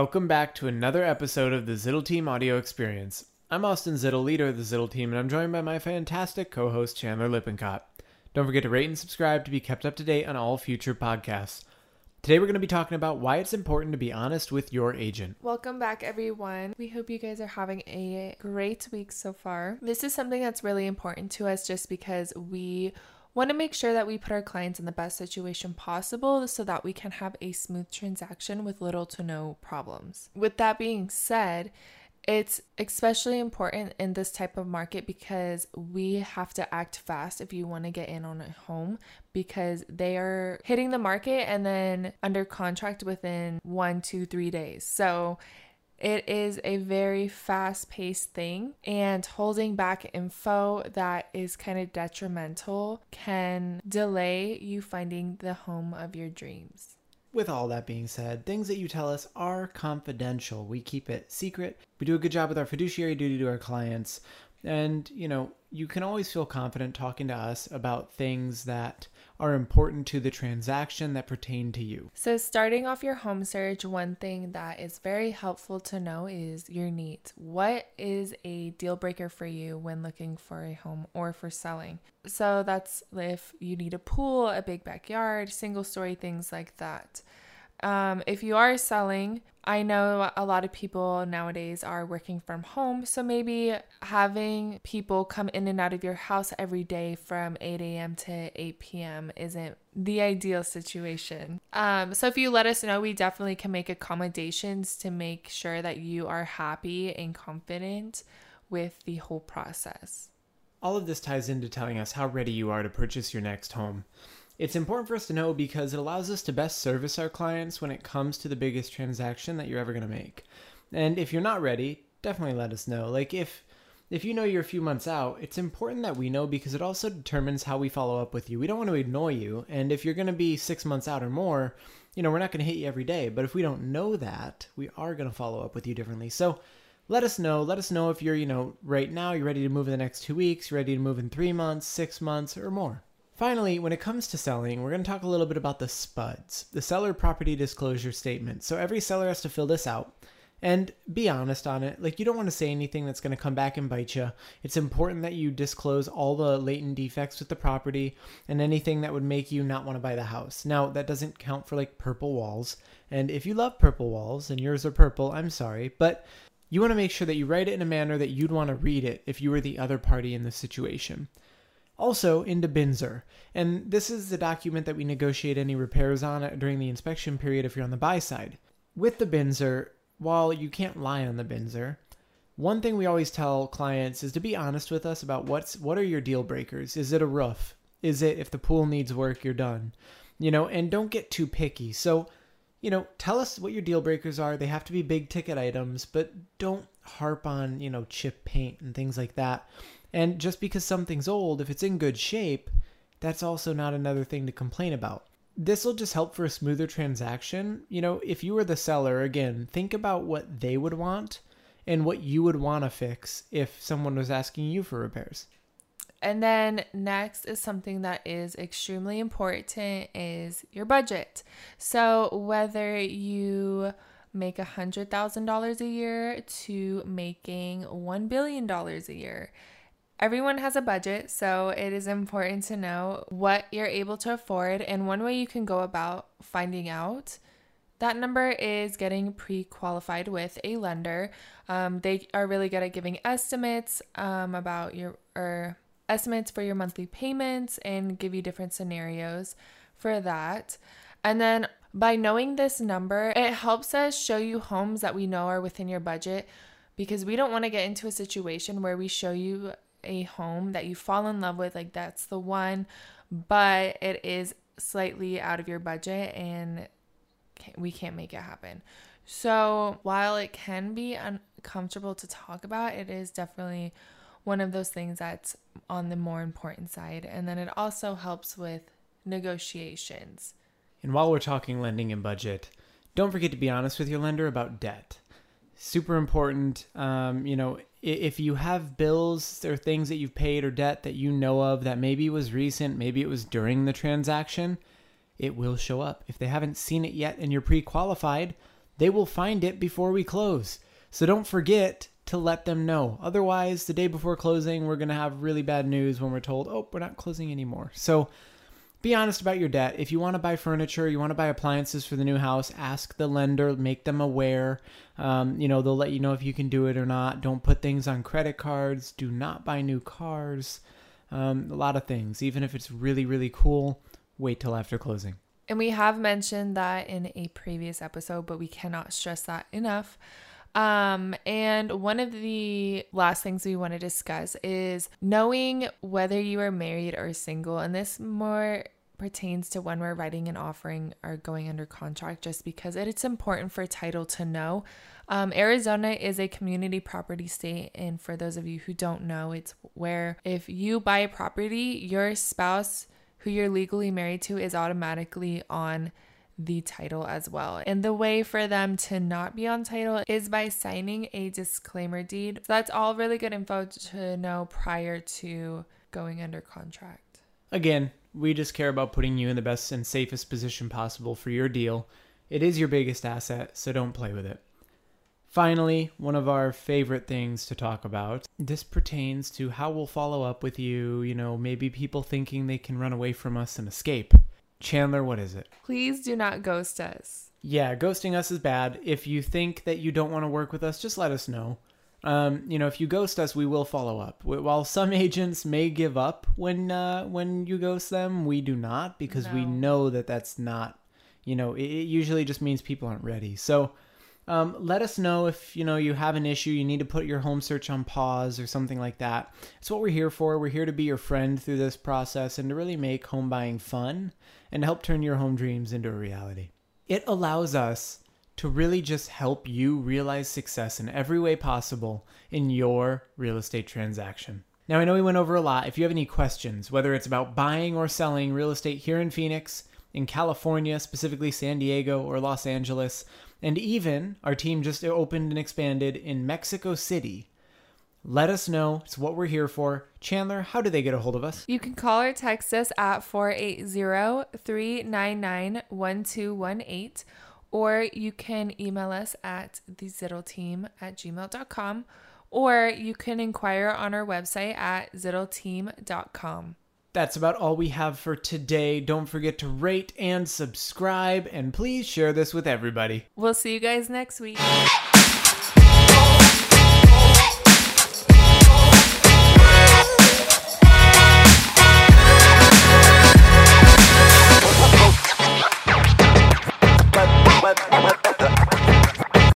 Welcome back to another episode of the Zittel Team Audio Experience. I'm Austin Zittel, leader of the Zittel Team, and I'm joined by my fantastic co host Chandler Lippincott. Don't forget to rate and subscribe to be kept up to date on all future podcasts. Today, we're going to be talking about why it's important to be honest with your agent. Welcome back, everyone. We hope you guys are having a great week so far. This is something that's really important to us just because we want to make sure that we put our clients in the best situation possible so that we can have a smooth transaction with little to no problems. With that being said, it's especially important in this type of market because we have to act fast if you want to get in on a home because they are hitting the market and then under contract within one, two, three days. So it is a very fast paced thing, and holding back info that is kind of detrimental can delay you finding the home of your dreams. With all that being said, things that you tell us are confidential. We keep it secret. We do a good job with our fiduciary duty to our clients. And, you know, you can always feel confident talking to us about things that are important to the transaction that pertain to you. So, starting off your home search, one thing that is very helpful to know is your needs. What is a deal breaker for you when looking for a home or for selling? So, that's if you need a pool, a big backyard, single story, things like that. Um, if you are selling, I know a lot of people nowadays are working from home, so maybe having people come in and out of your house every day from 8 a.m. to 8 p.m. isn't the ideal situation. Um, so if you let us know, we definitely can make accommodations to make sure that you are happy and confident with the whole process. All of this ties into telling us how ready you are to purchase your next home. It's important for us to know because it allows us to best service our clients when it comes to the biggest transaction that you're ever going to make. And if you're not ready, definitely let us know. Like if if you know you're a few months out, it's important that we know because it also determines how we follow up with you. We don't want to ignore you, and if you're going to be 6 months out or more, you know, we're not going to hit you every day, but if we don't know that, we are going to follow up with you differently. So, let us know. Let us know if you're, you know, right now you're ready to move in the next 2 weeks, you're ready to move in 3 months, 6 months or more. Finally, when it comes to selling, we're going to talk a little bit about the SPUDs, the seller property disclosure statement. So every seller has to fill this out and be honest on it. Like, you don't want to say anything that's going to come back and bite you. It's important that you disclose all the latent defects with the property and anything that would make you not want to buy the house. Now, that doesn't count for like purple walls. And if you love purple walls and yours are purple, I'm sorry, but you want to make sure that you write it in a manner that you'd want to read it if you were the other party in the situation also into BINSR. And this is the document that we negotiate any repairs on during the inspection period if you're on the buy side. With the BINSR, while you can't lie on the BINSR, one thing we always tell clients is to be honest with us about what's what are your deal breakers? Is it a roof? Is it if the pool needs work, you're done? You know, and don't get too picky. So, you know, tell us what your deal breakers are. They have to be big ticket items, but don't harp on, you know, chip paint and things like that and just because something's old, if it's in good shape, that's also not another thing to complain about. This will just help for a smoother transaction. You know, if you were the seller, again, think about what they would want and what you would want to fix if someone was asking you for repairs. And then next is something that is extremely important is your budget. So whether you make a $100,000 a year to making $1 billion a year, Everyone has a budget, so it is important to know what you're able to afford. And one way you can go about finding out that number is getting pre qualified with a lender. Um, they are really good at giving estimates um, about your or estimates for your monthly payments and give you different scenarios for that. And then by knowing this number, it helps us show you homes that we know are within your budget because we don't want to get into a situation where we show you a home that you fall in love with, like that's the one, but it is slightly out of your budget and we can't make it happen. So, while it can be uncomfortable to talk about, it is definitely one of those things that's on the more important side. And then it also helps with negotiations. And while we're talking lending and budget, don't forget to be honest with your lender about debt super important. Um, you know, if you have bills or things that you've paid or debt that you know of that maybe was recent, maybe it was during the transaction, it will show up. If they haven't seen it yet and you're pre qualified, they will find it before we close. So don't forget to let them know. Otherwise, the day before closing, we're going to have really bad news when we're told, oh, we're not closing anymore. So be honest about your debt. If you want to buy furniture, you want to buy appliances for the new house, ask the lender, make them aware. Um, you know, they'll let you know if you can do it or not. Don't put things on credit cards. Do not buy new cars. Um, a lot of things. Even if it's really, really cool, wait till after closing. And we have mentioned that in a previous episode, but we cannot stress that enough. Um, and one of the last things we want to discuss is knowing whether you are married or single. And this more pertains to when we're writing an offering or going under contract, just because it's important for title to know. Um, Arizona is a community property state, and for those of you who don't know, it's where if you buy a property, your spouse who you're legally married to is automatically on the title as well. And the way for them to not be on title is by signing a disclaimer deed. So that's all really good info to know prior to going under contract. Again, we just care about putting you in the best and safest position possible for your deal. It is your biggest asset, so don't play with it. Finally, one of our favorite things to talk about. This pertains to how we'll follow up with you, you know, maybe people thinking they can run away from us and escape. Chandler, what is it? Please do not ghost us. Yeah, ghosting us is bad. If you think that you don't want to work with us, just let us know. Um, you know, if you ghost us, we will follow up. While some agents may give up when uh, when you ghost them, we do not because no. we know that that's not. You know, it, it usually just means people aren't ready. So. Um, let us know if you know you have an issue you need to put your home search on pause or something like that it's what we're here for we're here to be your friend through this process and to really make home buying fun and help turn your home dreams into a reality. It allows us to really just help you realize success in every way possible in your real estate transaction. Now, I know we went over a lot. If you have any questions, whether it's about buying or selling real estate here in Phoenix, in California, specifically San Diego or Los Angeles, and even our team just opened and expanded in Mexico City, let us know. It's what we're here for. Chandler, how do they get a hold of us? You can call or text us at 480 399 1218, or you can email us at thezittelteam at gmail.com, or you can inquire on our website at zittelteam.com. That's about all we have for today. Don't forget to rate and subscribe, and please share this with everybody. We'll see you guys next week.